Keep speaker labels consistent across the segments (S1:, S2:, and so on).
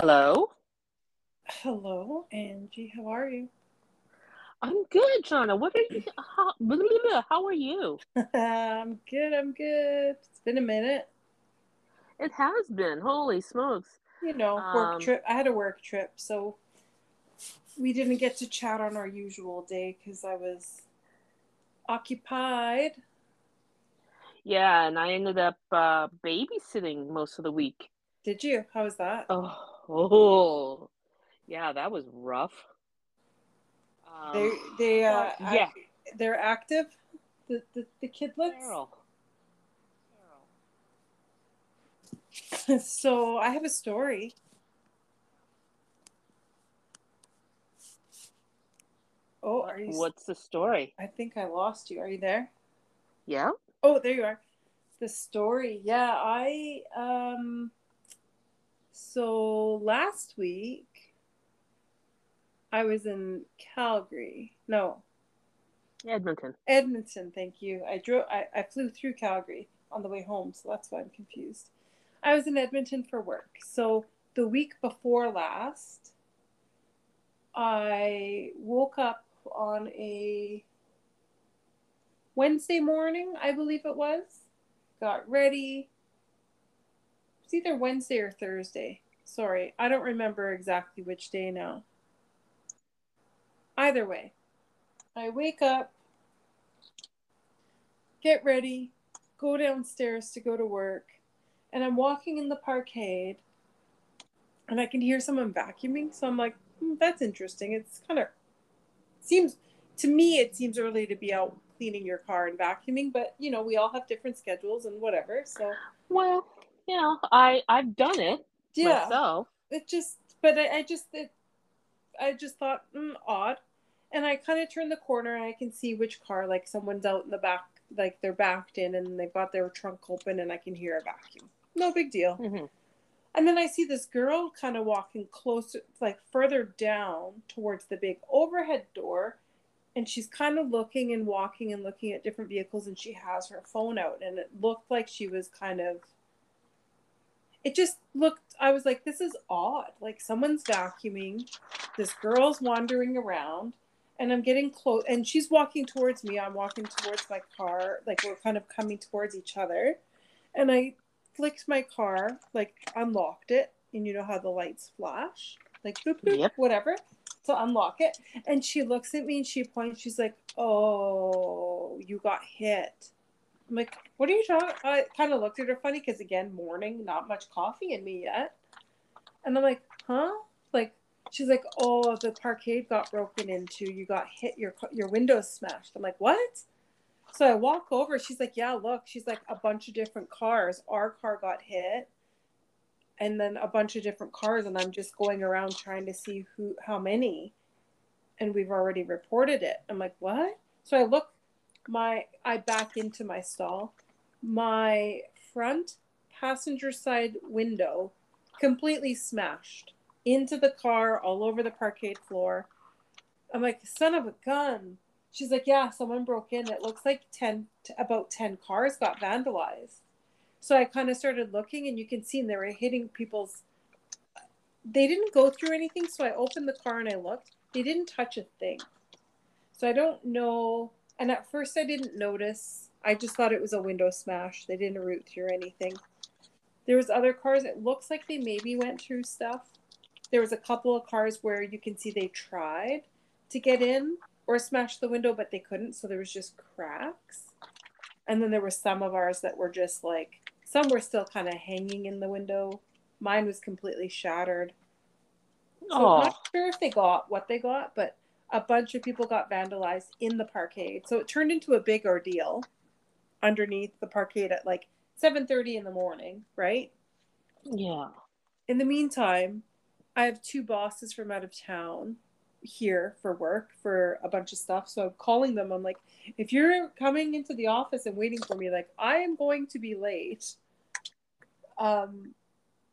S1: Hello.
S2: Hello, Angie. How are you?
S1: I'm good, Shauna. What are you? How, blah, blah, blah, how are you?
S2: I'm good. I'm good. It's been a minute.
S1: It has been. Holy smokes.
S2: You know, work
S1: Um,
S2: trip. I had a work trip, so we didn't get to chat on our usual day because I was occupied.
S1: Yeah, and I ended up uh, babysitting most of the week.
S2: Did you? How was that?
S1: Oh, oh, yeah, that was rough. Um,
S2: they they uh
S1: but, yeah,
S2: ac- they're active. The the, the kidlets.
S1: Carol.
S2: so I have a story. Oh, are you?
S1: What's the story?
S2: I think I lost you. Are you there?
S1: Yeah.
S2: Oh, there you are. The story. Yeah, I um so last week I was in Calgary. No,
S1: Edmonton.
S2: Edmonton, thank you. I drove I, I flew through Calgary on the way home, so that's why I'm confused. I was in Edmonton for work. So the week before last, I woke up on a Wednesday morning, I believe it was. Got ready. It's either Wednesday or Thursday. Sorry, I don't remember exactly which day now. Either way, I wake up, get ready, go downstairs to go to work, and I'm walking in the parkade and I can hear someone vacuuming. So I'm like, hmm, that's interesting. It's kind of seems to me it seems early to be out cleaning your car and vacuuming, but you know, we all have different schedules and whatever. So
S1: Well, you know, I I've done it
S2: yeah,
S1: myself.
S2: it just but I, I just it, I just thought mm, odd, and I kind of turned the corner and I can see which car like someone's out in the back, like they're backed in and they've got their trunk open and I can hear a vacuum. No big deal.
S1: hmm
S2: And then I see this girl kind of walking closer, like further down towards the big overhead door. And she's kind of looking and walking and looking at different vehicles, and she has her phone out. And it looked like she was kind of, it just looked, I was like, this is odd. Like someone's vacuuming, this girl's wandering around, and I'm getting close. And she's walking towards me. I'm walking towards my car. Like we're kind of coming towards each other. And I flicked my car, like unlocked it, and you know how the lights flash, like boop boop,
S1: Yep.
S2: whatever. So unlock it, and she looks at me and she points. She's like, "Oh, you got hit." I'm like, "What are you talking?" I kind of looked at her funny because again, morning, not much coffee in me yet, and I'm like, "Huh?" Like she's like, "Oh, the parkade got broken into. You got hit. Your your windows smashed." I'm like, "What?" So I walk over. She's like, "Yeah, look." She's like, "A bunch of different cars. Our car got hit, and then a bunch of different cars." And I'm just going around trying to see who, how many, and we've already reported it. I'm like, "What?" So I look, my I back into my stall. My front passenger side window completely smashed into the car, all over the parkade floor. I'm like, "Son of a gun!" She's like, yeah, someone broke in. It looks like 10, about 10 cars got vandalized. So I kind of started looking and you can see they were hitting people's, they didn't go through anything. So I opened the car and I looked. They didn't touch a thing. So I don't know. And at first I didn't notice. I just thought it was a window smash. They didn't root through anything. There was other cars. It looks like they maybe went through stuff. There was a couple of cars where you can see they tried to get in or smash the window, but they couldn't. So there was just cracks. And then there were some of ours that were just like, some were still kind of hanging in the window. Mine was completely shattered. So I'm not sure if they got what they got, but a bunch of people got vandalized in the parkade. So it turned into a big ordeal underneath the parkade at like 7:30 in the morning, right?
S1: yeah.
S2: In the meantime, I have two bosses from out of town here for work for a bunch of stuff. So I'm calling them. I'm like, if you're coming into the office and waiting for me, like I am going to be late. Um,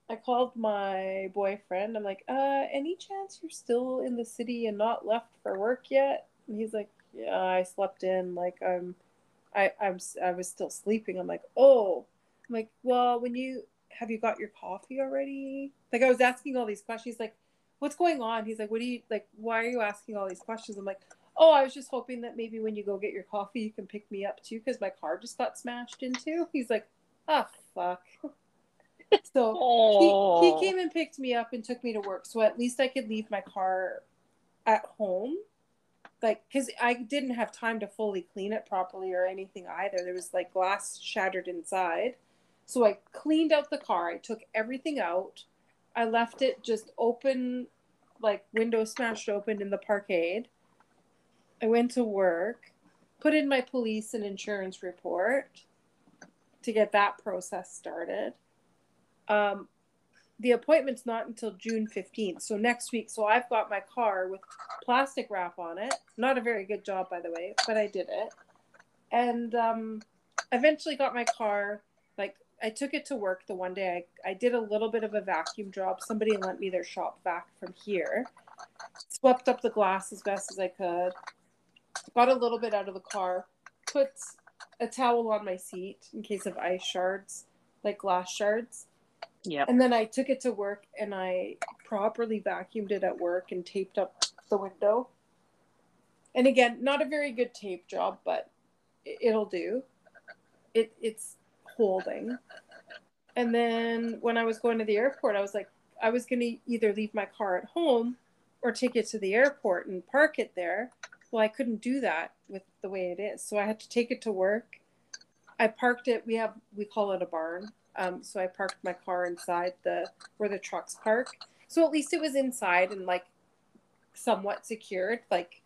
S2: I called my boyfriend. I'm like, uh, any chance you're still in the city and not left for work yet? And he's like, yeah, I slept in. Like I'm, I I'm I was still sleeping. I'm like, oh, I'm like, well, when you have you got your coffee already? Like I was asking all these questions. He's like, what's going on? He's like, what do you like? Why are you asking all these questions? I'm like, oh, I was just hoping that maybe when you go get your coffee, you can pick me up too because my car just got smashed into. He's like, oh fuck. So he, he came and picked me up and took me to work. So at least I could leave my car at home. Like because i didn't have time to fully clean it properly or anything either. There was like glass shattered inside. So i cleaned out the car. I took everything out. I left it just open like window smashed open in the parkade. I went to work put in my police and insurance report to get that process started um, the appointment's not until June 15th. So next week. So I've got my car with plastic wrap on it. Not a very good job, by the way, but I did it. And um, eventually got my car. Like I took it to work the one day. I, I did a little bit of a vacuum job. Somebody lent me their shop vac from here. Swept up the glass as best as I could. Got a little bit out of the car. Put a towel on my seat in case of ice shards, like glass shards
S1: yeah.
S2: And then I took it to work and I properly vacuumed it at work and taped up the window. And again, not a very good tape job, but it'll do. It it's holding. And then when I was going to the airport, I was like, I was going to either leave my car at home or take it to the airport and park it there. Well, I couldn't do that with the way it is. So I had to take it to work. I parked it. We have, we call it a barn. Um, so I parked my car inside the where the trucks park. So at least it was inside and like somewhat secured, like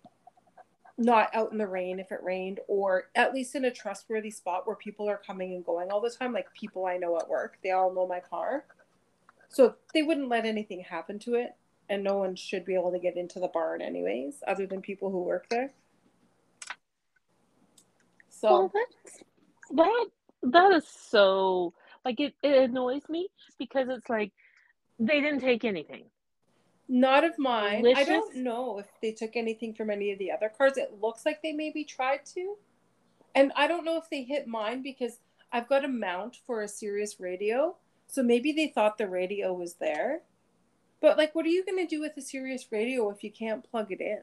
S2: not out in the rain if it rained, or at least in a trustworthy spot where people are coming and going all the time, like people I know at work. They all know my car. So they wouldn't let anything happen to it, and no one should be able to get into the barn anyways, other than people who work there.
S1: So well, that that is so like it, it annoys me because it's like they didn't take anything.
S2: Not of mine. Delicious. I don't know if they took anything from any of the other cars. It looks like they maybe tried to. And I don't know if they hit mine because I've got a mount for a Sirius radio. So maybe they thought the radio was there. But like what are you going to do with a Sirius radio if you can't plug it in?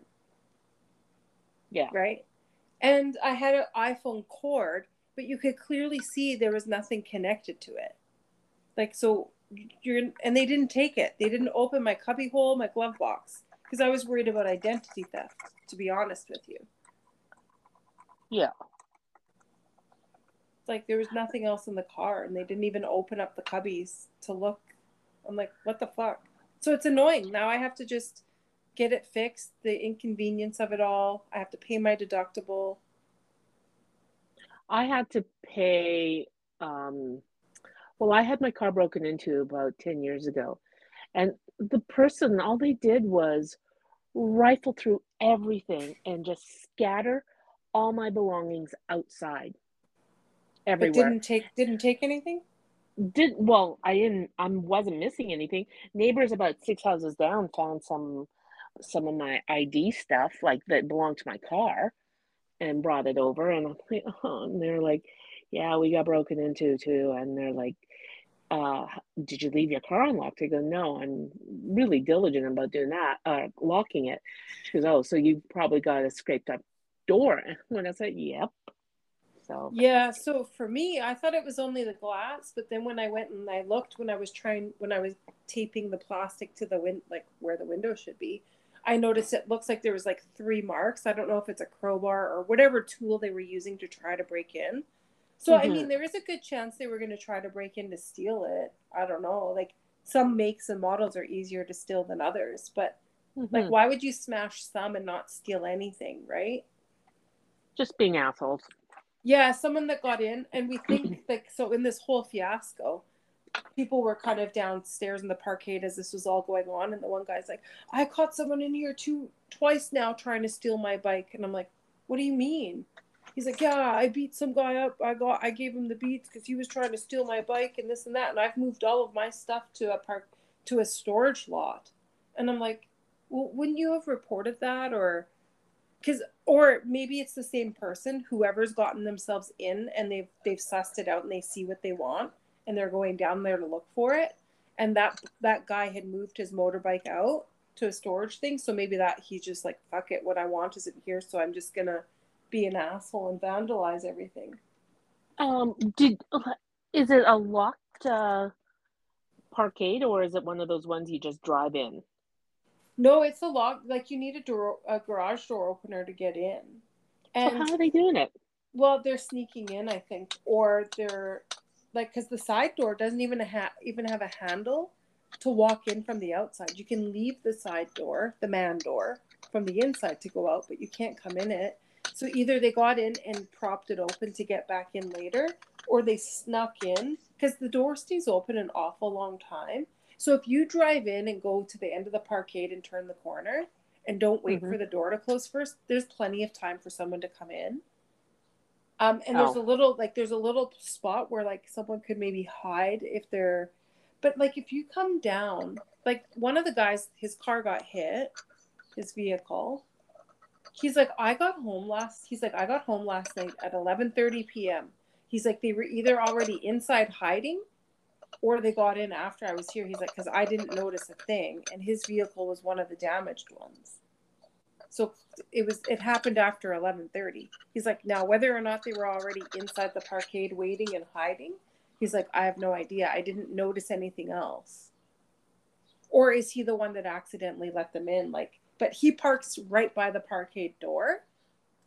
S1: Yeah.
S2: Right? And I had an iPhone cord but you could clearly see there was nothing connected to it. Like so you're and they didn't take it. They didn't open my cubby hole, my glove box because I was worried about identity theft, to be honest with you.
S1: Yeah.
S2: Like there was nothing else in the car and they didn't even open up the cubbies to look. I'm like, what the fuck? So it's annoying. Now I have to just get it fixed, the inconvenience of it all. I have to pay my deductible.
S1: I had to pay. Um, well, I had my car broken into about 10 years ago. And the person, all they did was rifle through everything and just scatter all my belongings outside everywhere.
S2: But didn't take didn't take anything?
S1: Did well, I didn't I wasn't missing anything. Neighbors about six houses down found some some of my ID stuff like that belonged to my car and brought it over and I'm like, oh, and they're like, yeah, we got broken into too. And they're like, uh, did you leave your car unlocked? I go, no, I'm really diligent about doing that, uh, locking it. She goes, oh, so you probably got a scraped up door. And I said, yep. So
S2: yeah, so for me, I thought it was only the glass, but then when I went and I looked when I was trying when I was taping the plastic to the wind, like where the window should be, I noticed it looks like there was like three marks. I don't know if it's a crowbar or whatever tool they were using to try to break in. So mm-hmm. I mean, there is a good chance they were going to try to break in to steal it. I don't know. Like some makes and models are easier to steal than others, but mm-hmm. like why would you smash some and not steal anything, right?
S1: Just being assholes.
S2: Yeah, someone that got in, and we think like so in this whole fiasco, people were kind of downstairs in the parkade as this was all going on and the one guy's like i caught someone in here two twice now trying to steal my bike. And i'm like what do you mean? He's like yeah i beat some guy up. I got i gave him the beats because he was trying to steal my bike and this and that and i've moved all of my stuff to a park to a storage lot. And i'm like well wouldn't you have reported that or because or maybe it's the same person whoever's gotten themselves in and they've they've sussed it out and they see what they want and they're going down there to look for it. And that that guy had moved his motorbike out to a storage thing. So maybe that he's just like, fuck it, what I want isn't here. So I'm just gonna be an asshole and vandalize everything.
S1: Um, did is it a locked uh, parkade or is it one of those ones you just drive in?
S2: No, it's a lock. Like you need a door, a garage door opener to get in.
S1: And so how are they doing it?
S2: Well, they're sneaking in, I think, or they're like because the side door doesn't even have even have a handle to walk in from the outside. You can leave the side door, the man door, from the inside to go out, but you can't come in it. So either they got in and propped it open to get back in later, or they snuck in because the door stays open an awful long time. So if you drive in and go to the end of the parkade and turn the corner and don't wait mm-hmm. for the door to close first, there's plenty of time for someone to come in. Um, and oh. there's a little like there's a little spot where like someone could maybe hide if they're, but like if you come down, like one of the guys, his car got hit, his vehicle. He's like, I got home last. He's like, I got home last night at 11:30 p.m. He's like, they were either already inside hiding, or they got in after I was here. He's like, because I didn't notice a thing, and his vehicle was one of the damaged ones. So it was it happened after 11:30. He's like, now whether or not they were already inside the parkade waiting and hiding, he's like, I have no idea. I didn't notice anything else. Or is he the one that accidentally let them in? Like, but he parks right by the parkade door.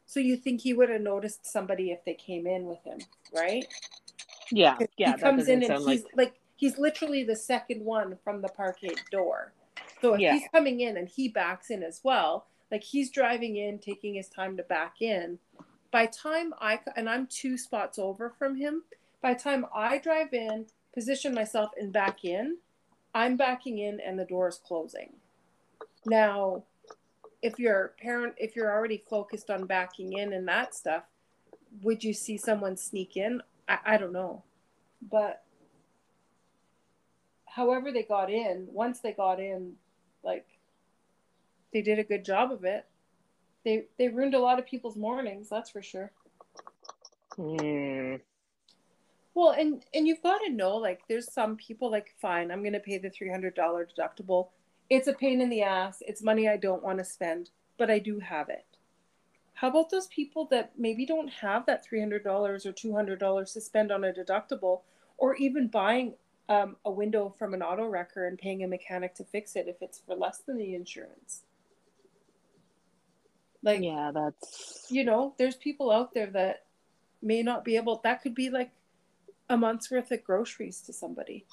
S2: So you think he would have noticed somebody if they came in with him, right?
S1: Yeah, yeah.
S2: He comes in and he's like... like he's literally the second one from the parkade door. So if yeah. he's coming in and he backs in as well, like he's driving in, taking his time to back in. By time I and I'm two spots over from him. By time I drive in, position myself and back in, I'm backing in and the door is closing. Now, if you're parent, if you're already focused on backing in and that stuff, would you see someone sneak in? I, I don't know, but however they got in, once they got in, like they did a good job of it. They they ruined a lot of people's mornings, that's for sure.
S1: Hmm.
S2: Well, and and you've got to know, like, there's some people like, fine, I'm gonna pay the three hundred dollar deductible. It's a pain in the ass. It's money I don't want to spend, but I do have it. How about those people that maybe don't have that three hundred dollars or two hundred dollars to spend on a deductible, or even buying um, a window from an auto wrecker and paying a mechanic to fix it if it's for less than the insurance? Like,
S1: yeah, that's
S2: you know, there's people out there that may not be able. That could be like a month's worth of groceries to somebody.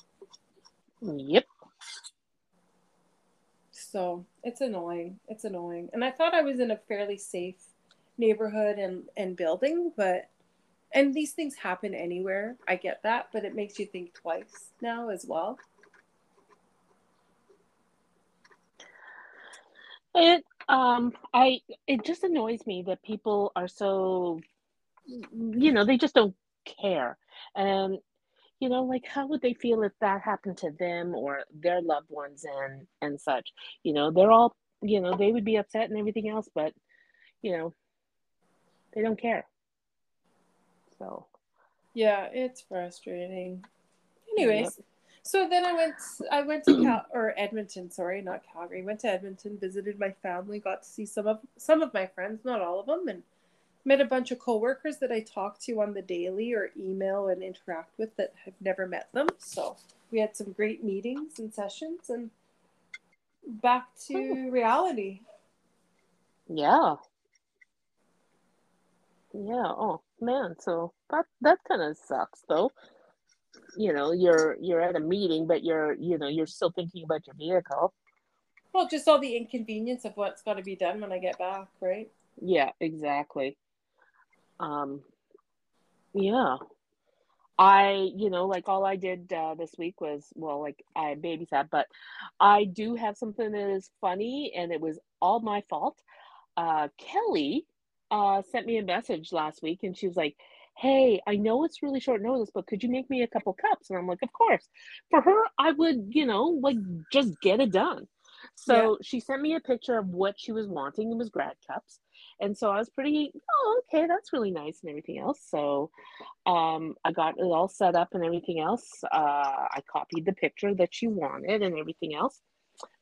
S1: Yep.
S2: So it's annoying. It's annoying. And I thought I was in a fairly safe neighborhood and and building, but and these things happen anywhere. I get that, but it makes you think twice now as well.
S1: It um I it just annoys me that people are so you know, they just don't care. And you know, like how would they feel if that happened to them or their loved ones and and such? You know, they're all, you know, they would be upset and everything else, but you know, they don't care. So,
S2: yeah, it's frustrating. Anyways, yep. So then I went. I went to Cal or Edmonton. Sorry, not Calgary. Went to Edmonton, visited my family, got to see some of some of my friends, not all of them, and met a bunch of coworkers that I talk to on the daily or email and interact with that have never met them. So we had some great meetings and sessions, and back to hmm. reality.
S1: Yeah. Yeah. Oh man. So that that kind of sucks, though you know you're you're at a meeting but you're you know you're still thinking about your vehicle.
S2: Well just all the inconvenience of what's got to be done when i get back right?
S1: Yeah exactly. Um yeah. I you know like all i did uh, this week was well like i babysat but i do have something that is funny and it was all my fault. Uh kelly uh sent me a message last week and she was like hey, I know it's really short notice, but could you make me a couple cups? And I'm like, of course. For her, I would, you know, like just get it done. So she sent me a picture of what she was wanting. It was grad cups. And so I was pretty, oh, okay, that's really nice and everything else. So um, I got it all set up and everything else. Uh, I copied the picture that she wanted and everything else.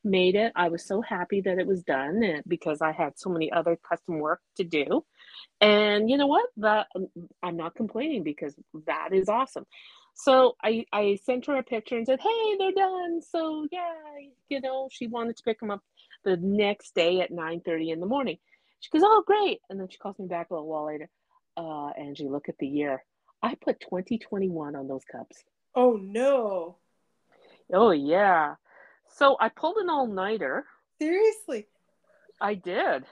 S1: Made it. I was so happy that it was done because I had so many other custom work to do. And you know what? That I'm not complaining because that is awesome. So I, I sent her a picture and said, Hey, they're done. So yeah, you know, she wanted to pick them up the next day at 9 30 in the morning. She goes, Oh, great. And then she calls me back a little while later. Uh, Angie, look at the year. I put 2021 on those cups.
S2: Oh no.
S1: Oh yeah. So I pulled an all nighter.
S2: Seriously.
S1: I did.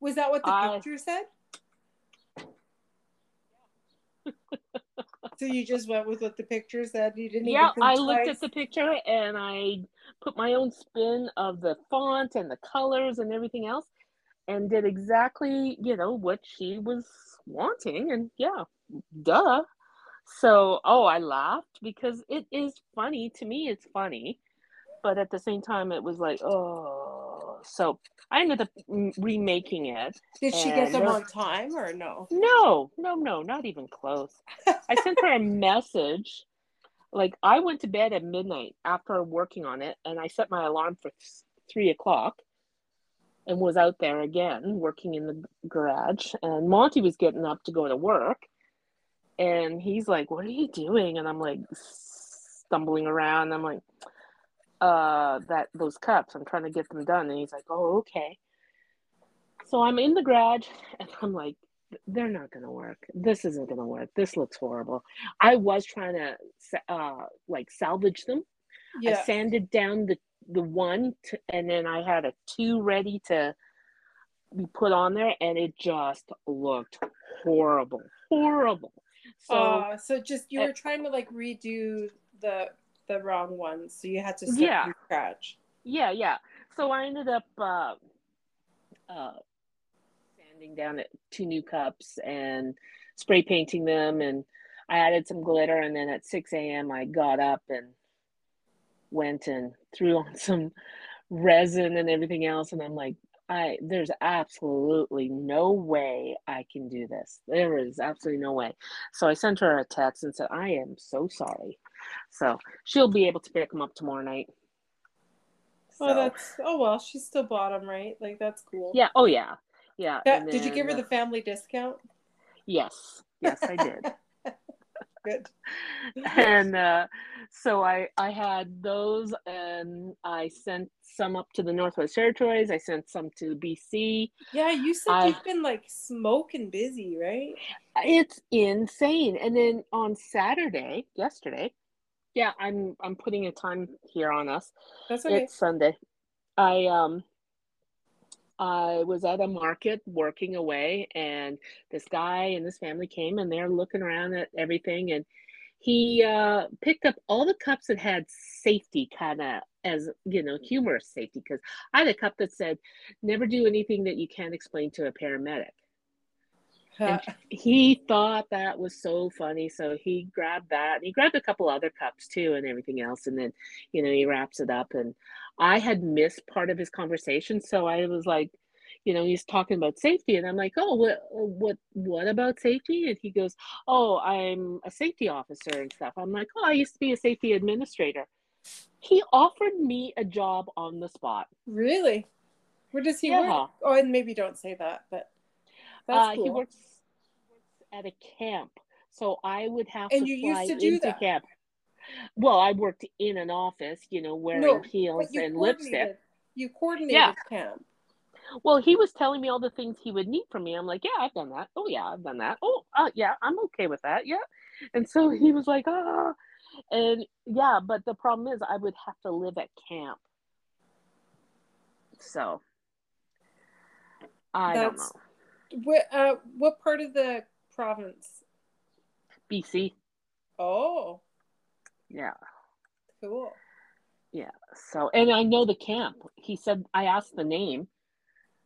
S2: Was that what the
S1: I-
S2: picture said? So you just went with what the picture said. You didn't.
S1: Yeah, I looked
S2: twice?
S1: at the picture and I put my own spin of the font and the colors and everything else and did exactly, you know, what she was wanting. And yeah, duh. So, oh, I laughed because it is funny. To me, it's funny. But at the same time, it was like, oh. So I ended up remaking it.
S2: Did she get them on time or no?
S1: No, no, no, not even close. I sent her a message. Like I went to bed at midnight after working on it, and I set my alarm for three o'clock, and was out there again working in the garage. And Monty was getting up to go to work, and he's like, "What are you doing?" And I'm like stumbling around. I'm like, "Uh, that those cups. I'm trying to get them done." And he's like, "Oh, okay." So I'm in the garage, and I'm like they're not going to work. This isn't going to work. This looks horrible. I was trying to uh like salvage them. I
S2: Yeah.
S1: sanded down the the one to, and then I had a two ready to be put on there and it just looked horrible. Horrible. So
S2: uh, so just you
S1: uh,
S2: were trying to like redo the the wrong ones, so you had to start
S1: Yeah.
S2: from scratch.
S1: yeah, yeah. So I ended up uh uh sanding down two new cups and spray painting them and I added some glitter and then at 6 a.m. I got up and went and threw on some resin and everything else and I'm like I there's absolutely no way I can do this. There is absolutely no way. So I sent her a text and said I am so sorry. So she'll be able to pick them up tomorrow night.
S2: Oh, that's oh well. She still bought them, right? Like that's cool.
S1: yeah. Oh yeah. Yeah.
S2: That-
S1: and
S2: did you give her the family discount?
S1: Yes. Yes, I did.
S2: Good.
S1: and uh, so I I had those, and I sent some up to the Northwest Territories. I sent some to BC.
S2: Yeah, you said
S1: I-
S2: you've been like smoking busy, right?
S1: It's insane. And then on Saturday, yesterday, yeah, I'm I'm putting a time here on us.
S2: That's okay.
S1: It's Sunday. I um I was at a market working away and this guy and this family came and they're looking around at everything and he uh picked up all the cups that had safety kind of as you know humorous safety because I had a cup that said never do anything that you can't explain to a paramedic. And he thought that was so funny so he grabbed that and he grabbed a couple other cups too and everything else and then you know he wraps it up and i had missed part of his conversation so i was like you know he's talking about safety and i'm like oh what what what about safety and he goes oh i'm a safety officer and stuff i'm like oh i used to be a safety administrator he offered me a job on the spot
S2: really? Where does he
S1: Yeah.
S2: work? Oh, and maybe don't say that, but that's
S1: uh,
S2: cool.
S1: He works, works at a camp, so I would have
S2: And
S1: to
S2: you used
S1: fly
S2: to do
S1: into
S2: that?
S1: camp. Well, I worked in an office, you know, wearing
S2: No,
S1: heels and lipstick.
S2: You coordinated
S1: Yeah.
S2: camp.
S1: Well, he was telling me all the things he would need from me. I'm like, yeah, I've done that. Oh, yeah, I've done that. Oh, uh, yeah, I'm okay with that. Yeah. And so he was like, ah, and yeah, but the problem is I would have to live at camp. So I don't
S2: That's-
S1: know.
S2: What uh, what part of the province?
S1: BC.
S2: Oh,
S1: Yeah.
S2: cool.
S1: Yeah. So, and I know the camp. He said, I asked the name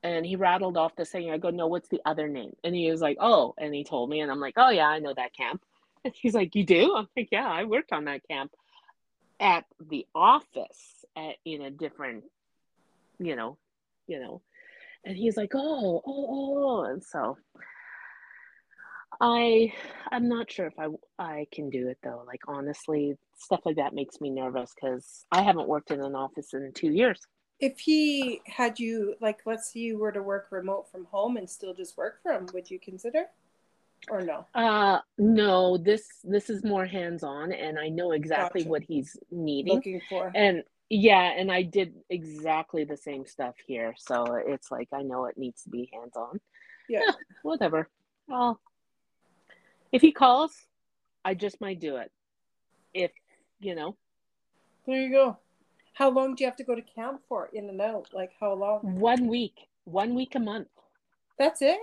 S1: and he rattled off the saying. I go, no, what's the other name? And he was like, oh, and he told me, and I'm like, oh, yeah, I know that camp. And he's like, you do? I'm like, yeah, I worked on that camp at the office at, in a different you know, you know. And he's like, oh, oh, oh, and so I I'm not sure if I I can do it though. Like honestly, stuff like that makes me nervous because I haven't worked in an office in two years.
S2: If he had you like, let's say you were to work remote from home and still just work from, would you consider? Or no?
S1: Uh no, this this is more hands-on and I know exactly
S2: Gotcha.
S1: what he's needing.
S2: Looking for.
S1: And yeah, and I did exactly the same stuff here. So it's like I know it needs to be hands-on.
S2: Yeah.
S1: Eh, whatever. Well, if he calls, I just might do it. If, you know,
S2: There you go. How long do you have to go to camp for? In and out? Like how long?
S1: one week, one week a month.
S2: That's it?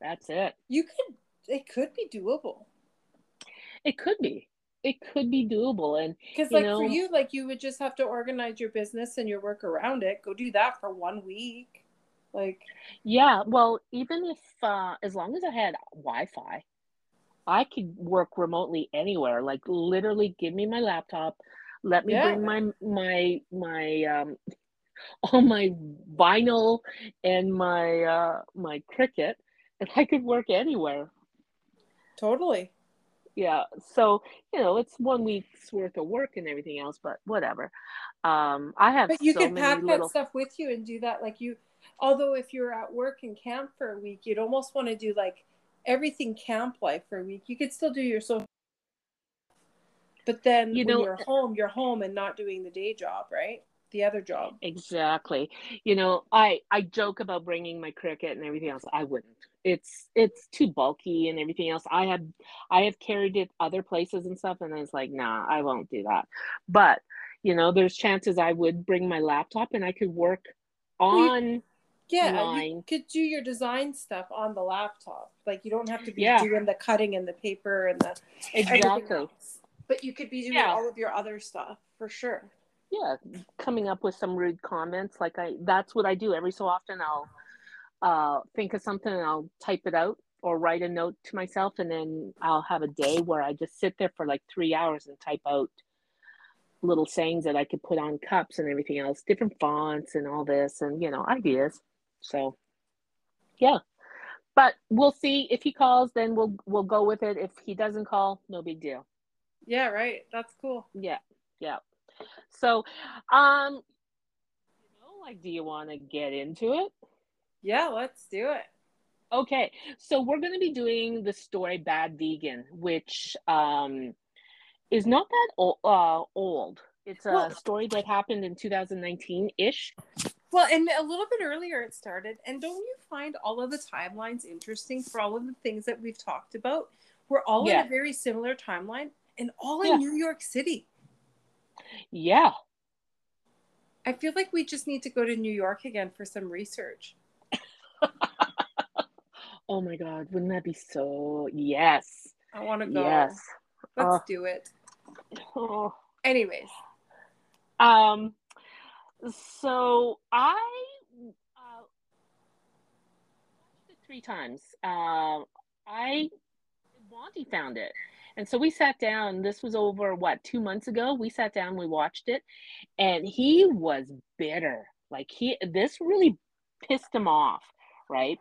S1: That's it.
S2: You could it could be doable.
S1: It could be. It could be doable. And
S2: Because like
S1: know-
S2: for you, like you would just have to organize your business and your work around it. Go do that for one week. Like
S1: yeah, well, even if, uh, as long as I had Wi Fi, I could work remotely anywhere. Like literally give me my laptop, let me
S2: Yeah.
S1: bring my, my, my, um, all my vinyl and my, uh, my Cricut, and I could work anywhere.
S2: totally.
S1: yeah so you know it's one week's worth of work and everything else but whatever um i have
S2: But you
S1: so
S2: could pack
S1: little
S2: that stuff with you and do that. Like you, although if you're at work and camp for a week, you'd almost want to do like everything camp life for a week. You could still do your social, but then
S1: You
S2: when
S1: know-
S2: you're home, you're home and not doing the day job, right? The other job.
S1: exactly you know i i joke about bringing my Cricut and everything else i wouldn't it's it's too bulky and everything else i have i have carried it other places and stuff and it's like nah i won't do that but you know there's chances i would bring my laptop and i could work on
S2: Yeah, you could do your design stuff on the laptop. Like you don't have to be
S1: Yeah.
S2: doing the cutting and the paper and the
S1: exactly.
S2: But you could be doing
S1: Yeah.
S2: all of your other stuff for sure.
S1: yeah coming up with some rude comments like i that's what i do every so often i'll uh think of something and i'll type it out or write a note to myself and then i'll have a day where i just sit there for like three hours and type out little sayings that i could put on cups and everything else different fonts and all this and you know ideas so yeah but we'll see if he calls then we'll we'll go with it if he doesn't call no big deal
S2: Yeah, right. That's cool.
S1: yeah, yeah. So, um, you know, like, do you want to get into it?
S2: Yeah, let's do it.
S1: Okay, so we're going to be doing the story Bad Vegan, which um, is not that old. Uh, old. It's a
S2: Well-
S1: story that happened in 2019 ish.
S2: Well, and a little bit earlier it started. And don't you find all of the timelines interesting for all of the things that we've talked about? We're all
S1: Yeah.
S2: in a very similar timeline and all in
S1: Yeah.
S2: New York City.
S1: Yeah.
S2: I feel like we just need to go to New York again for some research.
S1: Oh my God, wouldn't that be so? Yes.
S2: I want to go.
S1: Yes.
S2: Let's
S1: Oh.
S2: do it.
S1: Oh.
S2: Anyways,
S1: Um, so I uh, watched it three times. Um, I Monty found it, and so we sat down. This was over what two months ago. We sat down, we watched it, and he was bitter. Like he, this really pissed him off, right?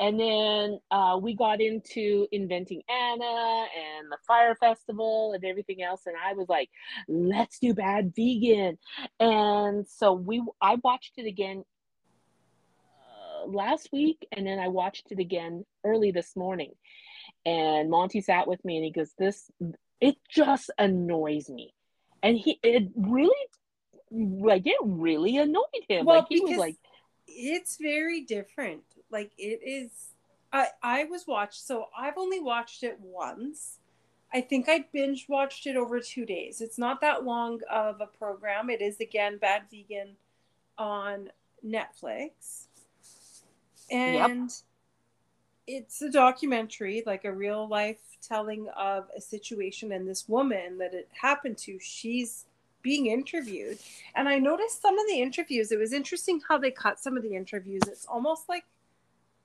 S1: And then uh, we got into inventing Anna and the Fyre festival and everything else, and I was like, "Let's do bad vegan." And so we, I watched it again uh, last week, and then I watched it again early this morning. And Monty sat with me, and he goes, "This, it just annoys me," and he, it really, like, it really annoyed him.
S2: Well,
S1: like he was like,
S2: it's very different. Like it is. I I was watched. So I've only watched it once. I think I binge watched it over two days. It's not that long of a program. It is again Bad Vegan on Netflix, and it's a documentary, like a real life telling of a situation. And this woman that it happened to, she's being interviewed. And I noticed some of the interviews, it was interesting how they cut some of the interviews. It's almost like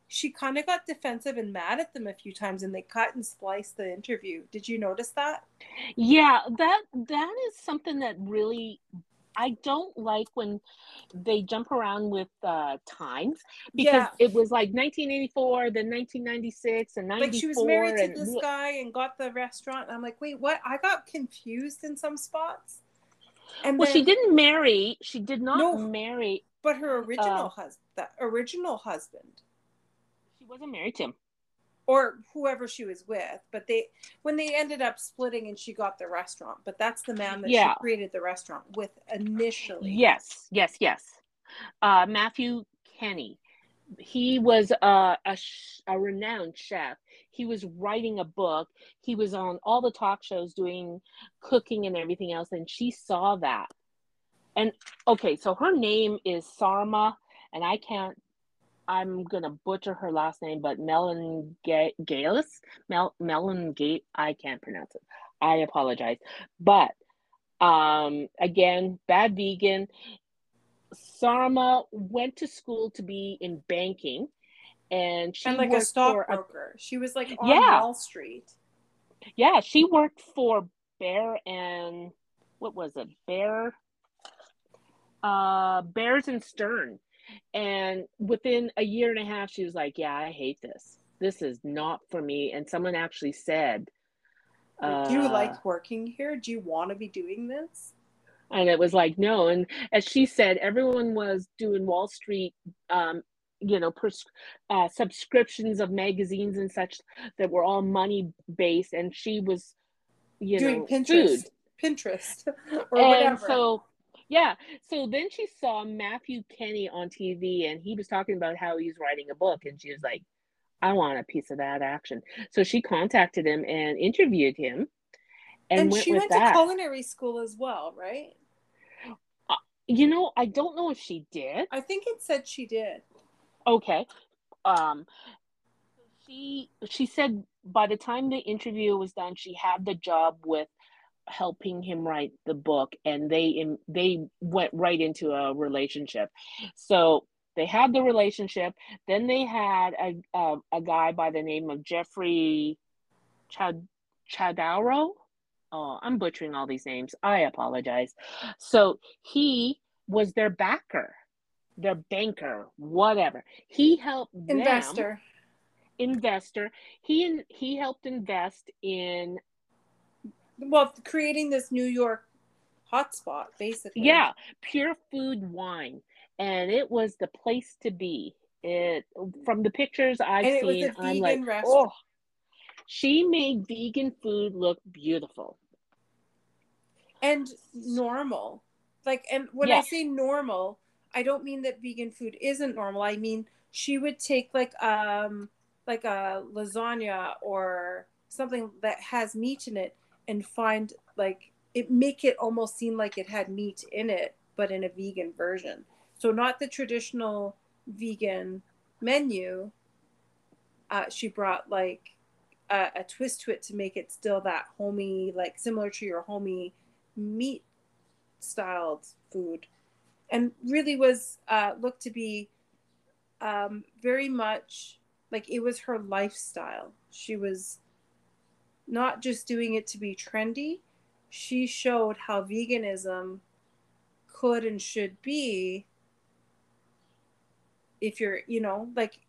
S2: she kind of got defensive and mad at them a few times and they cut and spliced the interview. Did you notice that?
S1: Yeah, that that is something that really I don't like when they jump around with uh, times because
S2: Yeah.
S1: it was like 1984, then 1996, and 94.
S2: like she was married to this guy and got the restaurant. And I'm like, wait, what? I got confused in some spots. And
S1: Well,
S2: then,
S1: she didn't marry. She did not
S2: No.
S1: marry.
S2: but her original
S1: uh,
S2: husband, the original husband,
S1: wasn't married to him.
S2: or whoever she was with, but they when they ended up splitting and she got the restaurant, but that's the man that
S1: Yeah.
S2: she created the restaurant with initially.
S1: Yes, yes, yes. Uh, Matthew Kenney. He was uh, a, a renowned chef. He was writing a book. He was on all the talk shows doing cooking and everything else. And she saw that. And okay, so her name is Sarma, and I can't, I'm going to butcher her last name, but Melon Ga- Galis? Mel- Melon Gate, I can't pronounce it. I apologize. But um, again, bad vegan. Sarma went to school to be in banking, and she
S2: and like a
S1: worked for a,
S2: stockbroker. She was like on
S1: Yeah.
S2: Wall Street.
S1: yeah, she worked for Bear and what was it? Bear, uh, Bears and Stern, and within a year and a half, she was like, "Yeah, I hate this. This is not for me." And someone actually said,
S2: Like, Do you
S1: uh,
S2: like working here? Do you want to be doing this?
S1: and it was like no and as she said everyone was doing wall street um you know pers- uh, subscriptions of magazines and such that were all money based and she was you
S2: doing
S1: know
S2: Pinterest,
S1: food
S2: Pinterest, or
S1: and
S2: whatever.
S1: so yeah. So then she saw matthew kenney on tv and he was talking about how he's writing a book and she was like i want a piece of that action. So she contacted him and interviewed him and,
S2: and
S1: went
S2: she went
S1: that.
S2: to culinary school as well, right?
S1: you know i don't know if she did.
S2: I think it said she did.
S1: okay. Um she she said by the time the interview was done she had the job with helping him write the book and they in, they went right into a relationship so they had the relationship then they had a a, a guy by the name of jeffrey Chad Chadaro. Oh, I'm butchering all these names. I apologize. So he was their backer, their banker, whatever. He helped them,
S2: Investor.
S1: investor. He he helped invest in
S2: Well, creating this New York hotspot, basically.
S1: yeah, pure food wine, and it was the place to be. It from the pictures I've
S2: And it was
S1: seen, I'm like,
S2: restaurant.
S1: oh, she made vegan food look beautiful.
S2: and normal. Like, and when I say normal, I don't mean that vegan food isn't normal. I mean she would take like um like a lasagna or something that has meat in it and find like it make it almost seem like it had meat in it, but in a vegan version. So not the traditional vegan menu. Uh, she brought like a, a twist to it to make it still that homey, like similar to your homey meat styled food and really was uh, looked to be um, very much like it was her lifestyle she was not just doing it to be trendy she showed how veganism could and should be if you're you know like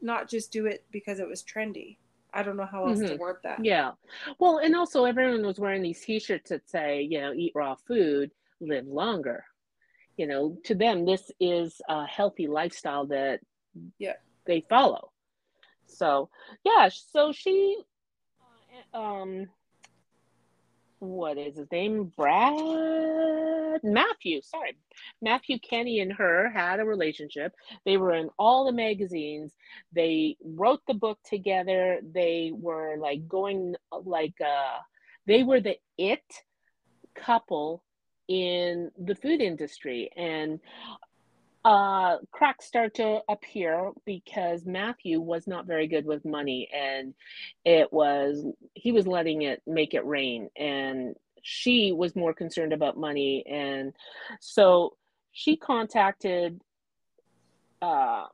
S2: not just do it because it was trendy i don't know how else to
S1: Mhm.
S2: word that
S1: Yeah. Well, and also everyone was wearing these t-shirts that say, you know, eat raw food, live longer. You know, to them this is a healthy lifestyle that
S2: Yeah.
S1: they follow. So, yeah, so she um what is his name? Brad Matthew, sorry. Matthew Kenney and her had a relationship. They were in all the magazines. They wrote the book together. They were like going like uh they were the it couple in the food industry and uh cracks start to appear because Matthew was not very good with money and it was he was letting it make it rain and she was more concerned about money and so she contacted uh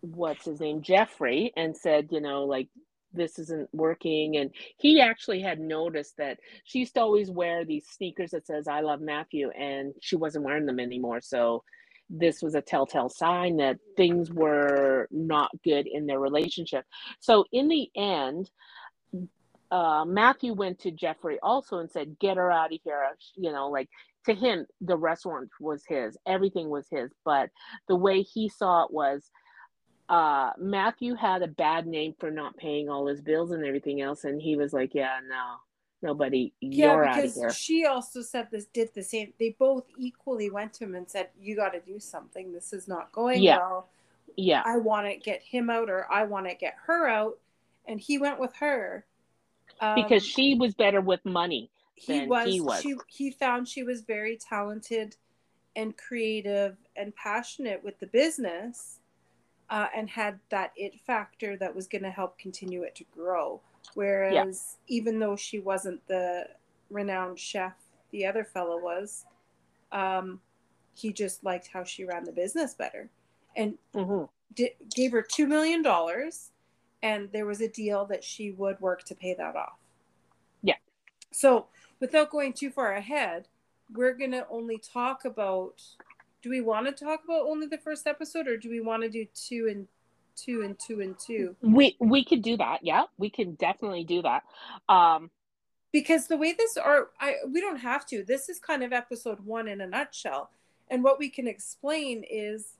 S1: what's his name Jeffrey and said you know like this isn't working and he actually had noticed that she used to always wear these sneakers that says i love matthew and she wasn't wearing them anymore so this was a telltale sign that things were not good in their relationship. So in the end uh, matthew went to jeffrey also and said get her out of here you know like to him the restaurant was his everything was his. But the way he saw it was uh, Matthew had a bad name for not paying all his bills and everything else, and he was like, "Yeah, no, nobody,
S2: yeah,
S1: you're out of
S2: because
S1: here."
S2: she also said this, did the same. They both equally went to him and said, "You got to do something. This is not going
S1: Yeah.
S2: well.
S1: Yeah,
S2: I want to get him out, or I want to get her out." And he went with her um,
S1: because she was better with money.
S2: he
S1: than
S2: was,
S1: he was.
S2: She he found she was very talented and creative and passionate with the business uh, and had that it factor that was going to help continue it to grow whereas even though she wasn't the renowned chef the other fellow was um, he just liked how she ran the business better and
S1: Mhm.
S2: di- gave her two million dollars and there was a deal that she would work to pay that off
S1: Yeah.
S2: so without going too far ahead we're going to only talk about do we want to talk about only the first episode or do we want to do two and two and two and two
S1: We we could do that. Yeah, we can definitely do that. Um,
S2: because the way this are I we don't have to. This is kind of episode 1 in a nutshell. And what we can explain is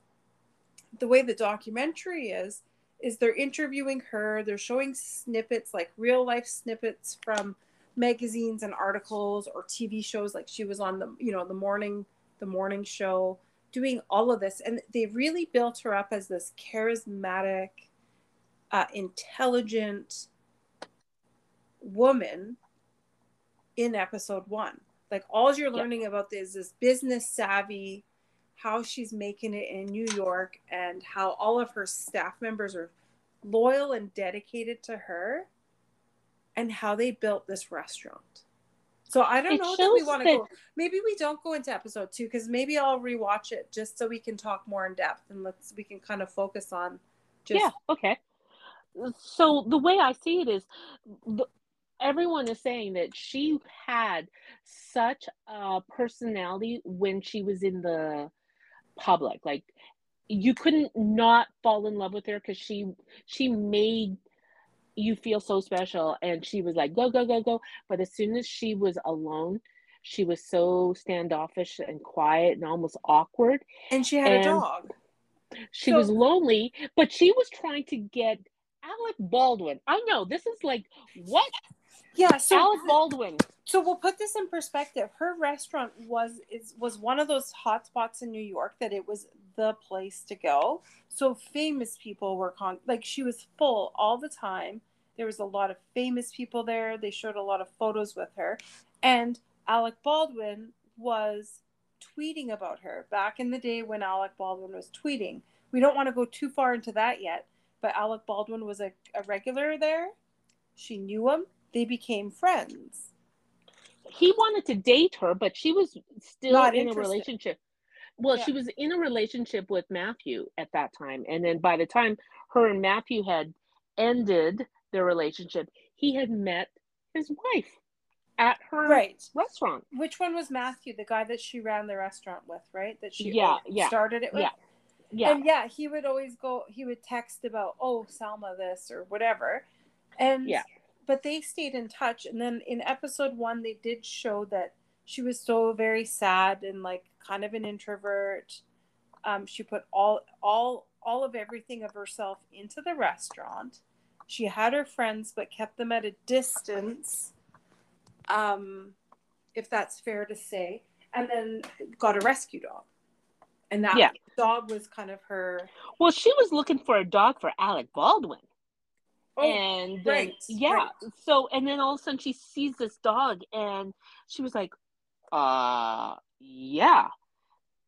S2: the way the documentary is is they're interviewing her, they're showing snippets like real life snippets from magazines and articles or TV shows like she was on the you know the morning the morning show doing all of this and they really built her up as this charismatic uh, intelligent woman in episode one. Like all you're
S1: Yeah.
S2: learning about this is business savvy, how she's making it in New York, and how all of her staff members are loyal and dedicated to her, and how they built this restaurant. So I don't
S1: It
S2: know that we want to
S1: that-
S2: go. Maybe we don't go into episode two because maybe I'll rewatch it just so we can talk more in depth and let's we can kind of focus on just
S1: yeah, okay. So the way I see it is, the, everyone is saying that she had such a personality when she was in the public. Like you couldn't not fall in love with her because she she made you feel so special, and she was like go go go go. But as soon as she was alone. She was so standoffish and quiet and almost awkward.
S2: and she had a dog.
S1: She
S2: So-
S1: was lonely, but she was trying to get Alec Baldwin. I know this is like what
S2: Yeah, so
S1: Alec Baldwin.
S2: So we'll put this in perspective. Her restaurant was is was one of those hot spots in New York that it was the place to go. So famous people were con like she was full all the time. There was a lot of famous people there. They showed a lot of photos with her. And Alec Baldwin was tweeting about her back in the day when Alec Baldwin was tweeting. We don't want to go too far into that yet, but Alec Baldwin was a, a regular there. She knew him. They became friends.
S1: He wanted to date her, but she was still
S2: Not
S1: in a relationship. Well,
S2: Yeah.
S1: she was in a relationship with Matthew at that time. And then by the time her and Matthew had ended their relationship, he had met his wife at her
S2: Right.
S1: restaurant.
S2: Which one was Matthew, the guy that she ran the restaurant with, right? That she
S1: Yeah, yeah,
S2: started it with?
S1: yeah. Yeah.
S2: And yeah, he would always go, he would text about, oh, Sarma this or whatever. And,
S1: Yeah.
S2: but they stayed in touch. And then in episode one, they did show that she was so very sad and like kind of an introvert. Um, she put all, all, all of everything of herself into the restaurant. She had her friends, but kept them at a distance. Um, if that's fair to say, and then got a rescue dog. And that
S1: Yeah.
S2: dog was kind of her.
S1: Well, she was looking for a dog for Alec Baldwin.
S2: Oh,
S1: and then,
S2: right,
S1: yeah so and then all of a sudden she sees this dog and she was like uh yeah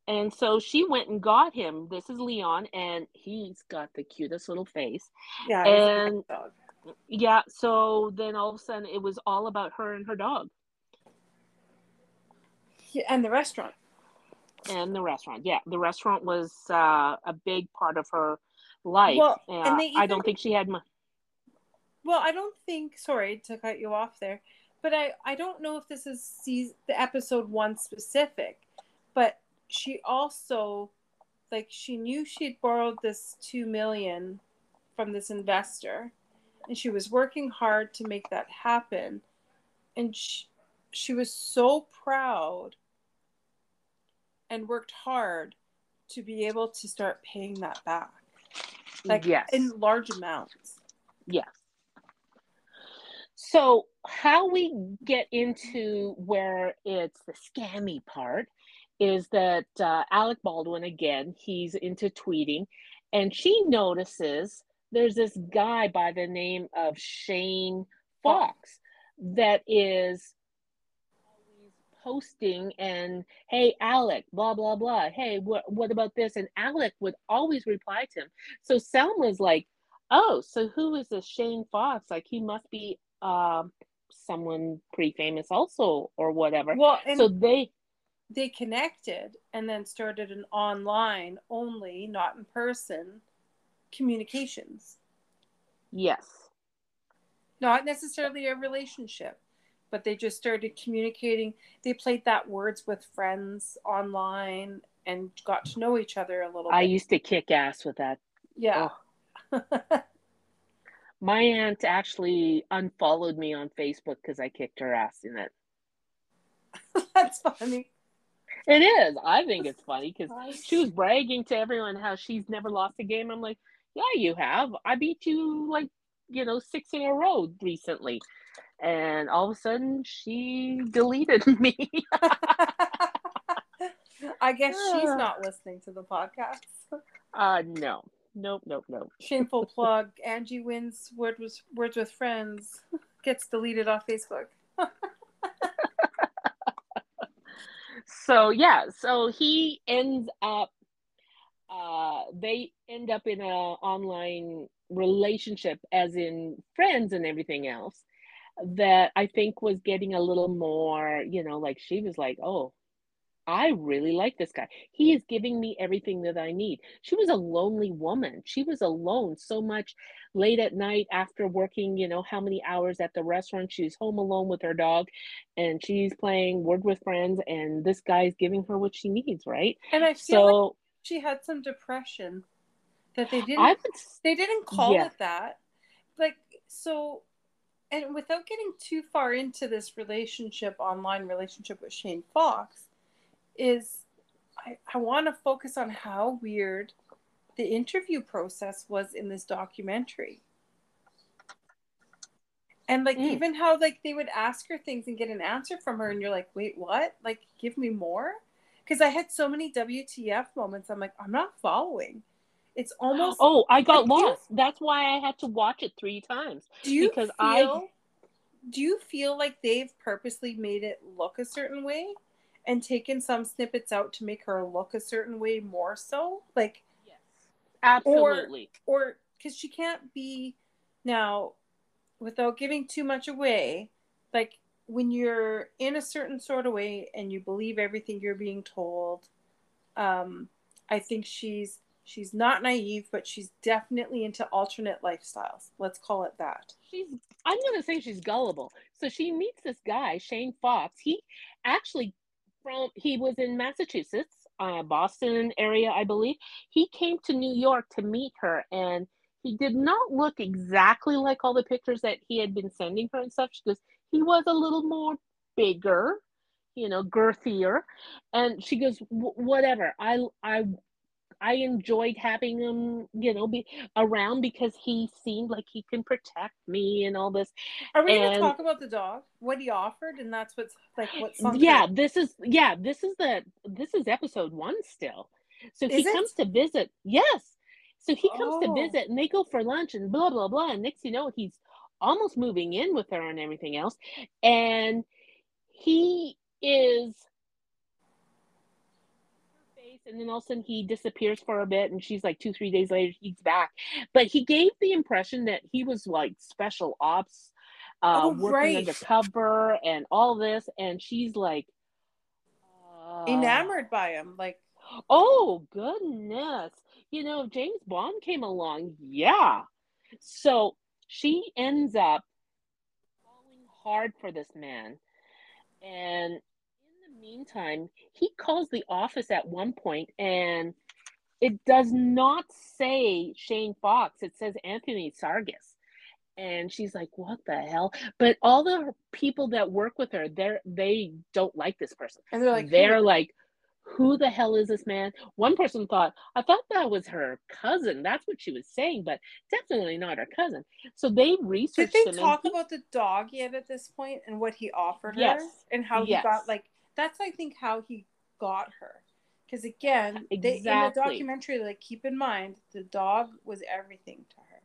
S1: and so she went and got him this is leon and he's got the cutest little face
S2: yeah, it was a
S1: and- yeah so then all of a sudden it was all about her and her dog
S2: Yeah, and the restaurant.
S1: and the restaurant yeah the restaurant was uh, a big part of her life
S2: Well,
S1: Uh,
S2: and they
S1: i don't think she had much
S2: well, I don't think. Sorry to cut you off there, but I I don't know if this is season, the episode one specific, but she also like she knew she'd borrowed this two million from this investor and she was working hard to make that happen. And she, she was so proud and worked hard to be able to start paying that back like
S1: yes.
S2: in large amounts.
S1: Yes. So how we get into where it's the scammy part is that uh, Alec Baldwin, again, he's into tweeting, and she notices there's this guy by the name of Shane Fox that is always posting and hey alec blah blah blah. Hey what, what about this? And alec would always reply to him. So sarma's like oh so who is this shane fox? Like he must be um someone pretty famous also or whatever.
S2: Well
S1: so they
S2: they connected and then started an online only, not in person communications.
S1: Yes.
S2: Not necessarily a relationship, but they just started communicating. They played that words with friends online and got to know each other a little
S1: I
S2: bit.
S1: used to kick ass with that.
S2: Yeah.
S1: Oh. My aunt actually unfollowed me on Facebook because I kicked her ass in it.
S2: That's funny.
S1: It is. I think it's funny because she was bragging to everyone how she's never lost a game. I'm like, yeah, you have. I beat you like, you know, six in a row recently. And all of a sudden she deleted me.
S2: I guess she's not listening to the podcast.
S1: Uh no. Nope, nope, nope.
S2: Shameful plug. Angie wins word with words with friends. Gets deleted off Facebook.
S1: So yeah, so he ends up uh they end up in a online relationship as in friends and everything else that I think was getting a little more, you know, like she was like, "Oh, I really like this guy. He is giving me everything that I need." She was a lonely woman. She was alone so much late at night after working, you know, how many hours at the restaurant. She's home alone with her dog and she's playing Word with Friends and this guy's giving her what she needs, right?
S2: And I feel so, like she had some depression that they didn't would, they didn't call yeah. it that. Like so and without getting too far into this relationship, online relationship with Shane Fox, is I, I want to focus on how weird the interview process was in this documentary. And like mm. even how like they would ask her things and get an answer from her and you're like, wait, what? Like give me more? Because I had so many WTF moments. I'm like, I'm not following. It's almost
S1: Oh, I got lost. That's why I had to watch it three times.
S2: Do you because feel, I do you feel like they've purposely made it look a certain way and taken some snippets out to make her look a certain way more so? Like
S1: Yes. Absolutely.
S2: Or because she can't be now without giving too much away, like when you're in a certain sort of way and you believe everything you're being told, um, I think she's she's not naive, but she's definitely into alternate lifestyles. Let's call it that.
S1: She's I'm gonna say she's gullible. So she meets this guy, Shane Fox. He actually from he was in Massachusetts, uh, Boston area, I believe. He came to New York to meet her and he did not look exactly like all the pictures that he had been sending her and such because he was a little more bigger you know girthier. And she goes whatever. I i I enjoyed having him, you know, be around because he seemed like he can protect me and all this.
S2: Are we going to talk about the dog? What he offered, and that's what's like what?
S1: Yeah, this is yeah, this is the this is episode one still. So is he it? comes to visit. Yes, so he comes oh. to visit and they go for lunch and blah, blah, blah. And next you know, he's almost moving in with her and everything else. And he is and then all of a sudden he disappears for a bit and she's like two three days later he's back but he gave the impression that he was like special ops uh oh, working right. undercover and all this and she's like
S2: uh, enamored by him like
S1: oh goodness you know, James Bond came along, yeah. So she ends up falling hard for this man. And meantime, he calls the office at one point and it does not say Shane Fox, it says Anthony Strangis. And she's like, "What the hell?" But all the people that work with her, they're they don't like this person,
S2: And they're like,
S1: they're
S2: "Who?"
S1: like, who the hell is this man? One person thought, I thought that was her cousin. That's what she was saying, but definitely not her cousin. So they researched. Did they
S2: talk
S1: he-
S2: about the dog yet at this point and what he offered her and how he got like that's I think how he got her because again they, in the documentary like keep in mind the dog was everything to her.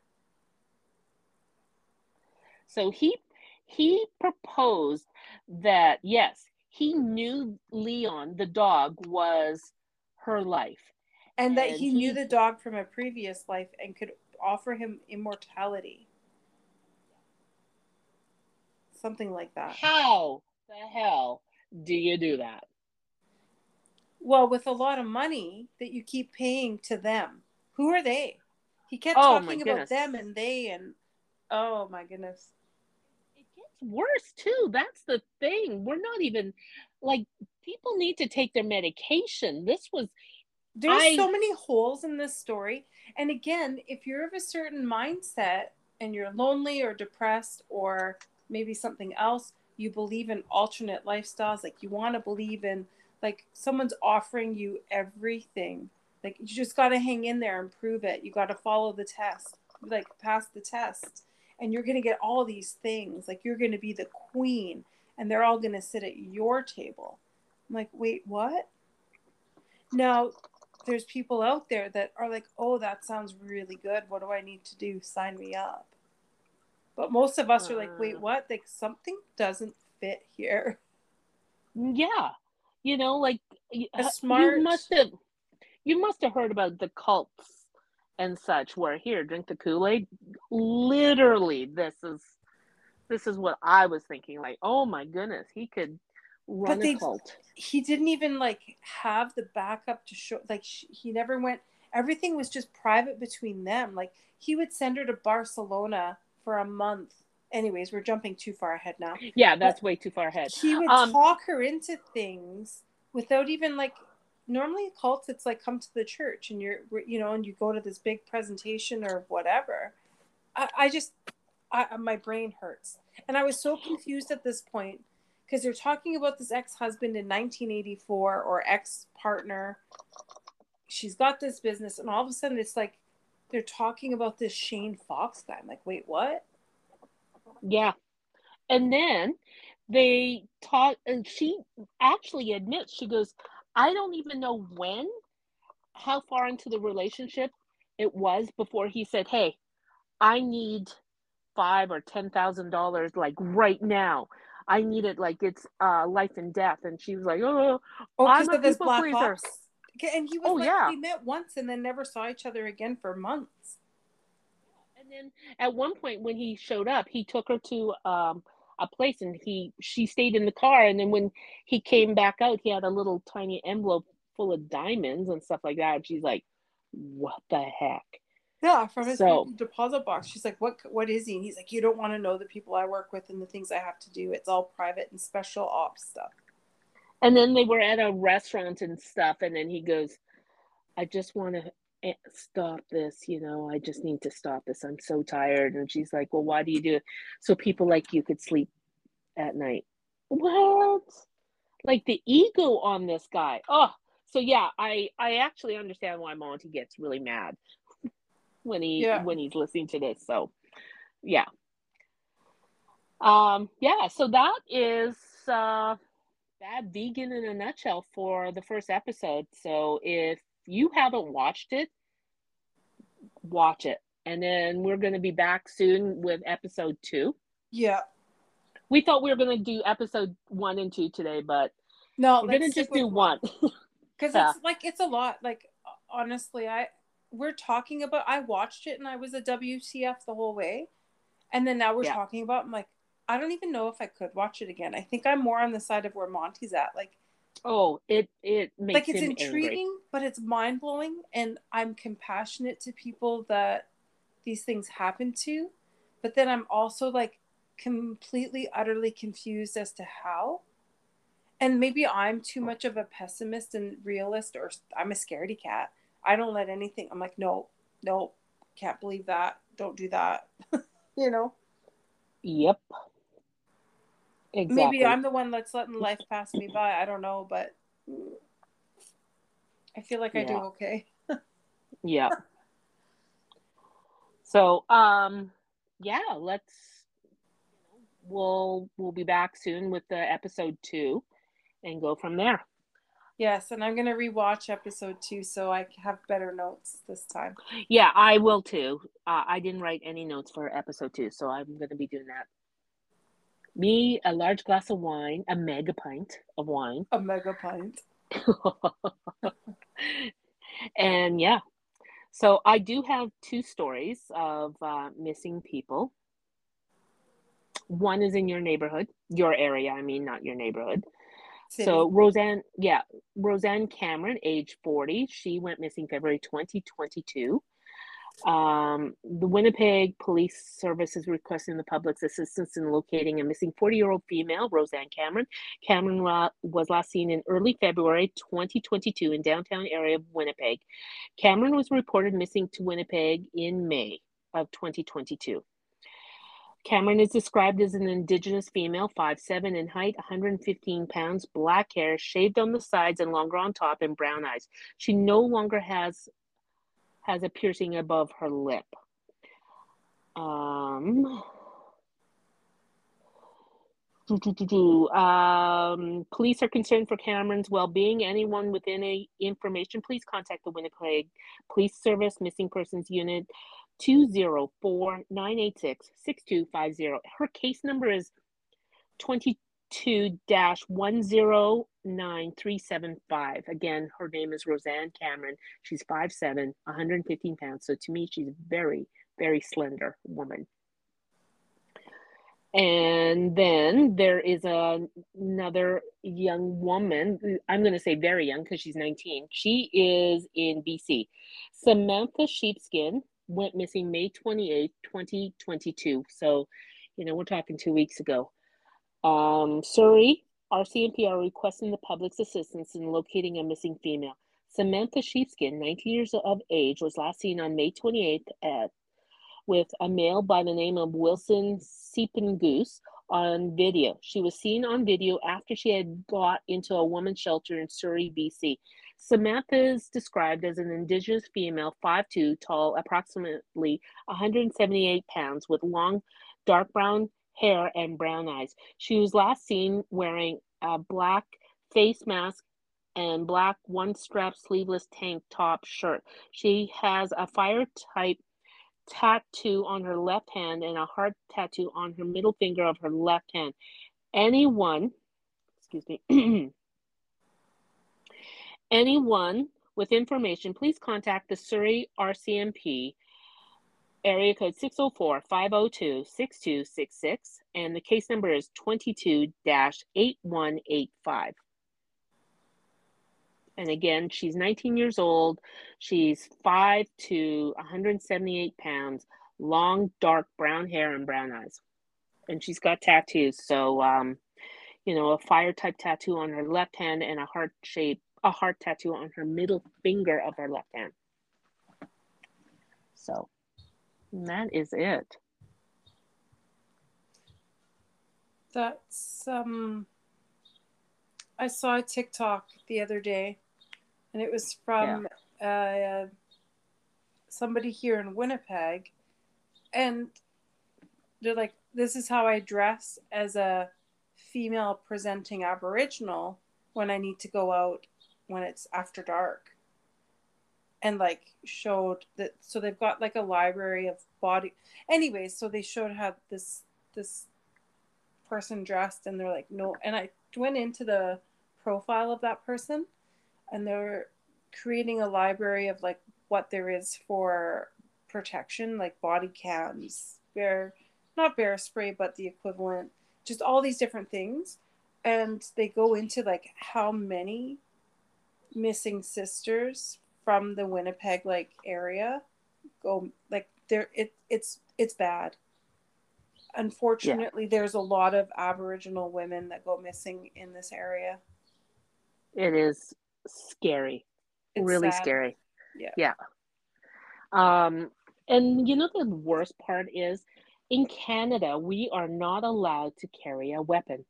S1: so he he proposed that yes, he knew Leon, the dog, was her life.
S2: and that
S1: And
S2: he, knew the dog from a previous life and could offer him immortality. Something like that.
S1: How the hell do you do that?
S2: Well, with a lot of money that you keep paying to them. Who are they? He kept
S1: Oh,
S2: talking about them and they and oh my goodness.
S1: it gets worse too. That's the thing. We're not even like people need to take their medication. This was
S2: There's
S1: I-
S2: so many holes in this story. And again, if you're of a certain mindset and you're lonely or depressed or maybe something else, you believe in alternate lifestyles, like you want to believe in like someone's offering you everything. Like you just got to hang in there and prove it. You got to follow the test. Like pass the test. And you're going to get all these things. Like you're going to be the queen and they're all going to sit at your table. I'm like, "Wait, what?" Now, there's people out there that are like, oh, that sounds really good. What do I need to do? Sign me up. But most of us are like, wait,
S1: Uh.
S2: what? Like something doesn't fit here.
S1: yeah. You know, like
S2: A
S1: uh,
S2: smart-
S1: you must have you must have heard about the cults and such where here drink the Kool-Aid. Literally this is this is what I was thinking like, "Oh my goodness, he could run
S2: they-
S1: a cult."
S2: He didn't even like have the backup to show. Like sh- he never went. Everything was just private between them. Like he would send her to Barcelona for a month. Anyways, we're jumping too far ahead now.
S1: Yeah, that's way too far ahead.
S2: he would
S1: Um,
S2: talk her into things without even like normally cults it's like come to the church and you're you know and you go to this big presentation or whatever i, I just I, my brain hurts and i was so confused at this point because they're talking about this ex-husband in 1984 or ex-partner she's got this business and all of a sudden it's like they're talking about this shane fox guy i'm like wait what
S1: Yeah. And then they talk, and she actually admits, she goes, I don't even know when, how far into the relationship it was before he said, Hey, I need five or ten thousand dollars like right now. I need it like it's uh life and death. And she was like, Oh,
S2: Oh,
S1: I'm a people
S2: Black
S1: pleaser.
S2: Ops. Okay, And he was
S1: Oh,
S2: like,
S1: yeah.
S2: we met once and then never saw each other again for months.
S1: And then at one point when he showed up, he took her to um a place and he she stayed in the car and then when he came back out he had a little tiny envelope full of diamonds and stuff like that and she's like what the heck
S2: Yeah, from his
S1: So-
S2: deposit box. She's like, "What? What is he?" And he's like, "You don't want to know the people I work with and the things I have to do. It's all private and special ops stuff."
S1: And then they were at a restaurant and stuff and then he goes i just want to stop this you know i just need to stop this i'm so tired. And she's like well why do you do it so people like you could sleep at night? What? Like the ego on this guy. Oh so yeah i i actually understand why monty gets really mad when he
S2: Yeah.
S1: when he's listening to this so yeah. Um yeah so that is uh bad vegan in a nutshell for the first episode so if you haven't watched it watch it and then we're going to be back soon with episode two
S2: Yeah.
S1: we thought we were going to do episode one and two today but
S2: No,
S1: we're going to just do one
S2: because
S1: Yeah.
S2: it's like it's a lot. Like honestly, I we're talking about. I watched it and I was a WTF the whole way, and then now we're
S1: Yeah.
S2: talking about. I'm like, I don't even know if I could watch it again. I think I'm more on the side of where Monty's at. Like.
S1: oh it it makes
S2: like it's intriguing
S1: angry.
S2: but it's mind-blowing and i'm compassionate to people that these things happen to but then I'm also like completely, utterly confused as to how. And maybe I'm too much of a pessimist and realist, or I'm a scaredy cat. I don't let anything, I'm like, no, no, can't believe that. Don't do that. you know?
S1: Yep.
S2: Exactly. Maybe I'm the one that's letting life pass me by. I don't know, but I feel like I do okay.
S1: yeah. So, um, yeah, let's. We'll we'll be back soon with the episode two, and go from there.
S2: Yes, and I'm gonna rewatch episode two so I have better notes this time.
S1: Yeah, I will too. Uh, I didn't write any notes for episode two, so I'm gonna be doing that. Me, a large glass of wine, a mega pint of wine.
S2: A mega pint.
S1: and yeah, so I do have two stories of uh, missing people. One is in your neighborhood, your area, I mean, not your neighborhood. City. So Roseanne, yeah, Roseanne Cameron, age 40, she went missing February 2022. Um, the Winnipeg Police Service is requesting the public's assistance in locating a missing 40 year old female, Roseanne Cameron. Cameron was last seen in early February 2022 in downtown area of Winnipeg. Cameron was reported missing to Winnipeg in May of 2022. Cameron is described as an Indigenous female, 5'7 in height, 115 pounds, black hair, shaved on the sides and longer on top, and brown eyes. She no longer has has a piercing above her lip. Um, um, police are concerned for Cameron's well-being. Anyone with any information, please contact the Winnipeg Police Service Missing Persons Unit 204-986-6250. Her case number is 20 two dash one zero nine three seven five. Again, her name is Roseanne Cameron. She's 5'7, 115 pounds. So to me, she's a very, very slender woman. And then there is a, another young woman. I'm going to say very young because she's 19. She is in BC. Samantha Sheepskin went missing May 28, 2022. So, you know, we're talking two weeks ago. Um, Surrey, RCMP are requesting the public's assistance in locating a missing female. Samantha Sheepskin, 19 years of age, was last seen on May 28th at, with a male by the name of Wilson Seepengoose on video. She was seen on video after she had got into a woman's shelter in Surrey, BC. Samantha is described as an Indigenous female, 5'2, tall, approximately 178 pounds, with long, dark brown hair, and brown eyes. She was last seen wearing a black face mask and black one strap sleeveless tank top shirt. She has a fire type tattoo on her left hand and a heart tattoo on her middle finger of her left hand. Anyone, excuse me, anyone with information, please contact the Surrey RCMP area code 604 502 6266, and the case number is 22 8185. And again, she's 19 years old. She's 5 to 178 pounds, long, dark brown hair and brown eyes. And she's got tattoos. So, um, you know, a fire type tattoo on her left hand and a heart shape, a heart tattoo on her middle finger of her left hand. So, and that is it.
S2: That's um I saw a TikTok the other day and it was from yeah. uh, somebody here in Winnipeg and they're like this is how I dress as a female presenting aboriginal when I need to go out when it's after dark and like showed that so they've got like a library of body anyways so they showed how this this person dressed and they're like no and i went into the profile of that person and they're creating a library of like what there is for protection like body cams bear not bear spray but the equivalent just all these different things and they go into like how many missing sisters from the Winnipeg like area go like there it it's it's bad. unfortunately, there's a lot of Aboriginal women that go missing in this area.
S1: It is scary.
S2: It's
S1: really
S2: sad.
S1: scary.
S2: Yeah.
S1: Yeah. Um, and you know the worst part is in Canada, we are not allowed to carry a weapon.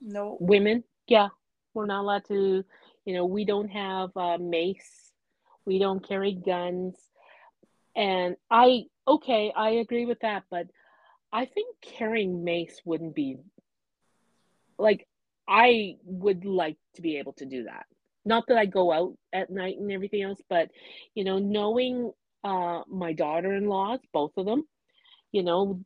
S2: No.
S1: Women, yeah, we're not allowed to, you know, we don't have uh, mace, we don't carry guns. And I, okay, I agree with that, but I think carrying mace wouldn't be like, I would like to be able to do that. Not that I go out at night and everything else, but, you know, knowing uh, my daughter in laws, both of them, you know,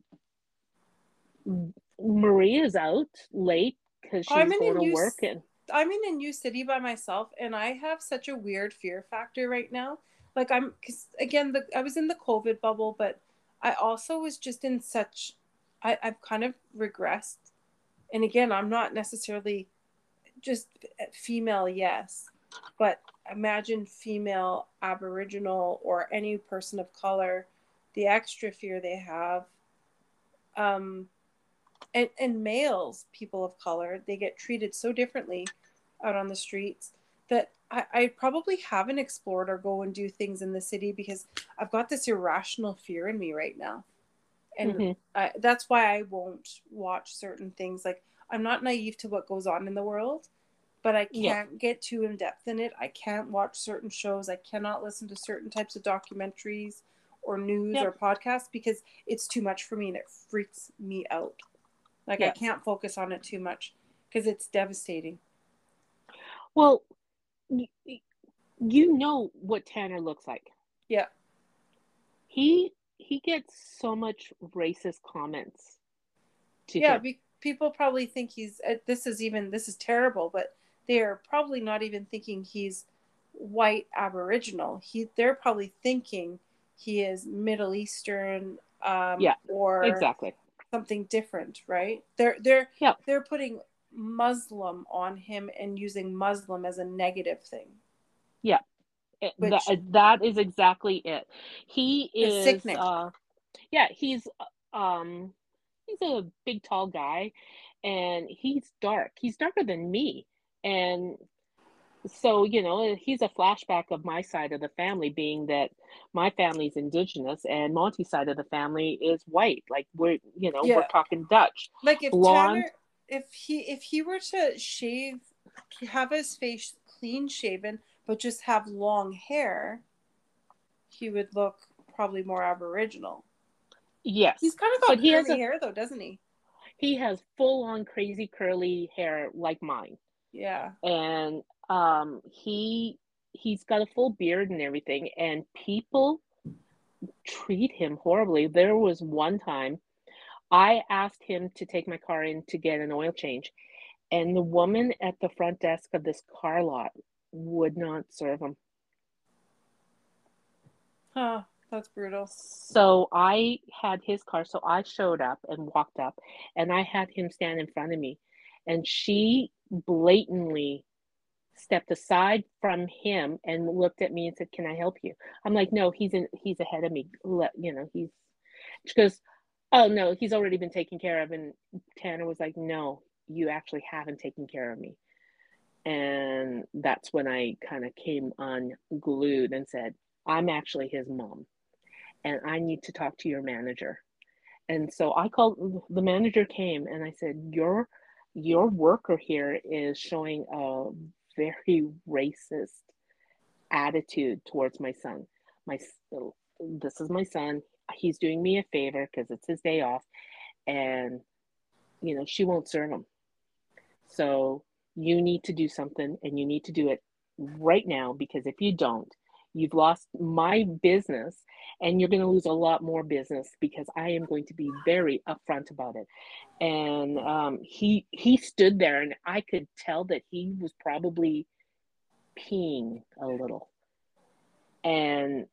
S1: Maria's out late because she's
S2: I'm
S1: going to work and
S2: I'm in a new city by myself, and I have such a weird fear factor right now. Like I'm, cause again, the I was in the COVID bubble, but I also was just in such. I, I've kind of regressed, and again, I'm not necessarily just female, yes, but imagine female Aboriginal or any person of color, the extra fear they have. Um, and and males, people of color, they get treated so differently out on the streets that I, I probably haven't explored or go and do things in the city because I've got this irrational fear in me right now. And
S1: Mhm.
S2: I, that's why I won't watch certain things. Like I'm not naive to what goes on in the world, but I can't get too in depth in it. I can't watch certain shows. I cannot listen to certain types of documentaries or news
S1: Yep.
S2: or podcasts because it's too much for me and it freaks me out. Like I can't focus on it too much because it's devastating.
S1: Well, y- y- you know what Tanner looks like.
S2: Yeah.
S1: He he gets so much racist comments. To
S2: yeah, be, people probably think he's uh, this is even this is terrible, but they're probably not even thinking he's white Aboriginal. He they're probably thinking he is Middle Eastern um,
S1: Yeah,
S2: or
S1: exactly.
S2: something different, right? They're they're
S1: Yeah.
S2: they're putting Muslim on him and using Muslim as a negative thing.
S1: It-
S2: Which-
S1: that, that is exactly it. He is uh yeah, he's um he's a big tall guy and he's dark. He's darker than me. And so, you know, he's a flashback of my side of the family being that my family's indigenous and Monty's side of the family is white. Like we're, you know,
S2: Yeah.
S1: we're talking Dutch.
S2: Like if
S1: Blonde.
S2: Tanner, if he if he were to shave, have his face clean shaven, but just have long hair, he would look probably more Aboriginal.
S1: Yes.
S2: He's kind of got
S1: But he
S2: curly
S1: has a-
S2: hair though, doesn't he?
S1: He has full on crazy curly hair like mine.
S2: Yeah.
S1: and um he he's got a full beard and everything and people treat him horribly there was one time i asked him to take my car in to get an oil change and the woman at the front desk of this car lot would not serve him
S2: Huh. That's brutal.
S1: so i had his car so i showed up and walked up and i had him stand in front of me and she blatantly stepped aside from him and looked at me and said can i help you i'm like no he's in he's ahead of me Let, you know he's she goes oh no he's already been taken care of. And tanner was like no you actually haven't taken care of me. And that's when i kind of came unglued and said i'm actually his mom and i need to talk to your manager. And so i called the manager came and i said your your worker here is showing a very racist attitude towards my son. My this is my son he's doing me a favor because it's his day off and you know she won't serve him. So you need to do something and you need to do it right now because if you don't you've lost my business and you're going to lose a lot more business because i am going to be very upfront about it. And um, he he stood there and i could tell that he was probably peeing a little. And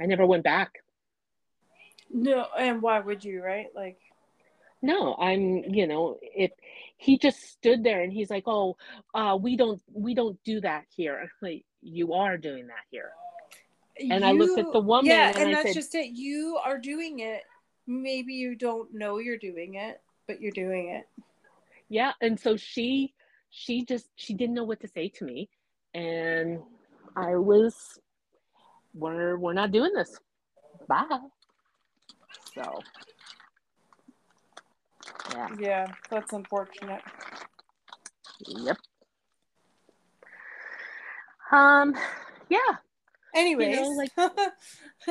S1: i never went back
S2: No, and why would you, right? Like
S1: no i'm you know if he just stood there and he's like oh uh we don't we don't do that here like you are doing that here And I looked at the woman
S2: Yeah,
S1: and
S2: and that's
S1: said-
S2: just it. You are doing it maybe you don't know you're doing it, but you're doing it.
S1: Yeah, and so she she just she didn't know what to say to me and I was we're we're not doing this. Bye. So yeah.
S2: Yeah, that's unfortunate.
S1: Yep. Um yeah.
S2: Anyways,
S1: You know, like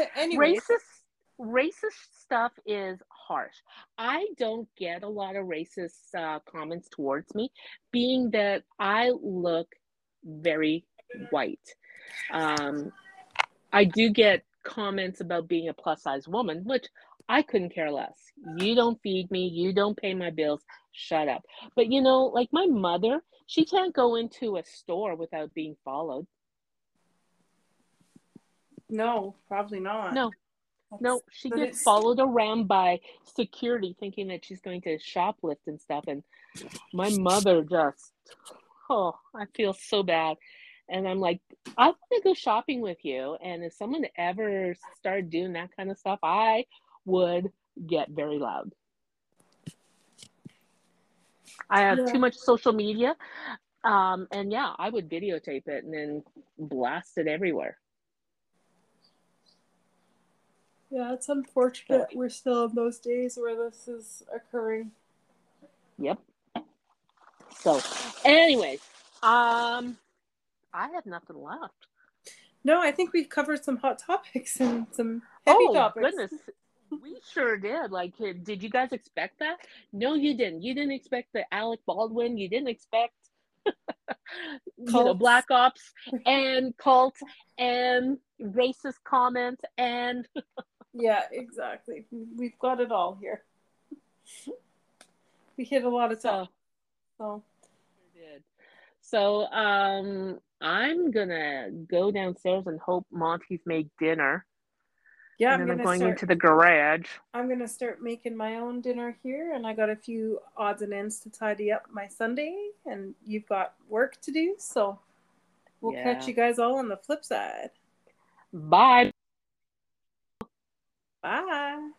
S2: anyways,
S1: racist racist stuff is harsh. I don't get a lot of racist uh, comments towards me, being that I look very white. Um, I do get comments about being a plus size woman, which I couldn't care less. You don't feed me, you don't pay my bills, shut up. But you know, like my mother, she can't go into a store without being followed.
S2: no, probably not.
S1: No,
S2: That's-
S1: no, she gets
S2: it's-
S1: followed around by security thinking that she's going to shoplift and stuff. And my mother just, oh, I feel so bad. And I'm like, I want to go shopping with you. And if someone ever started doing that kind of stuff, I would get very loud. I have
S2: Yeah.
S1: too much social media. Um, and yeah, I would videotape it and then blast it everywhere.
S2: Yeah, it's unfortunate we're still in those days where this is occurring.
S1: Yep. So, anyways, um, I have nothing left.
S2: No, I think we've covered some hot topics and some heavy
S1: oh
S2: topics.
S1: goodness, we sure did. Like, did you guys expect that? No, you didn't. You didn't expect the Alec Baldwin. You didn't expect, you know, black ops and cult and racist comments and
S2: Yeah, exactly. We've got it all here. We hit a lot of
S1: so.
S2: stuff. So
S1: did. So um I'm gonna go downstairs and hope Monty's made dinner.
S2: Yeah,
S1: and
S2: I'm
S1: then I'm going
S2: start.
S1: into the garage.
S2: I'm gonna start making my own dinner here, and I got a few odds and ends to tidy up my Sunday, and you've got work to do. So we'll
S1: Yeah.
S2: catch you guys all on the flip side.
S1: Bye.
S2: Bye.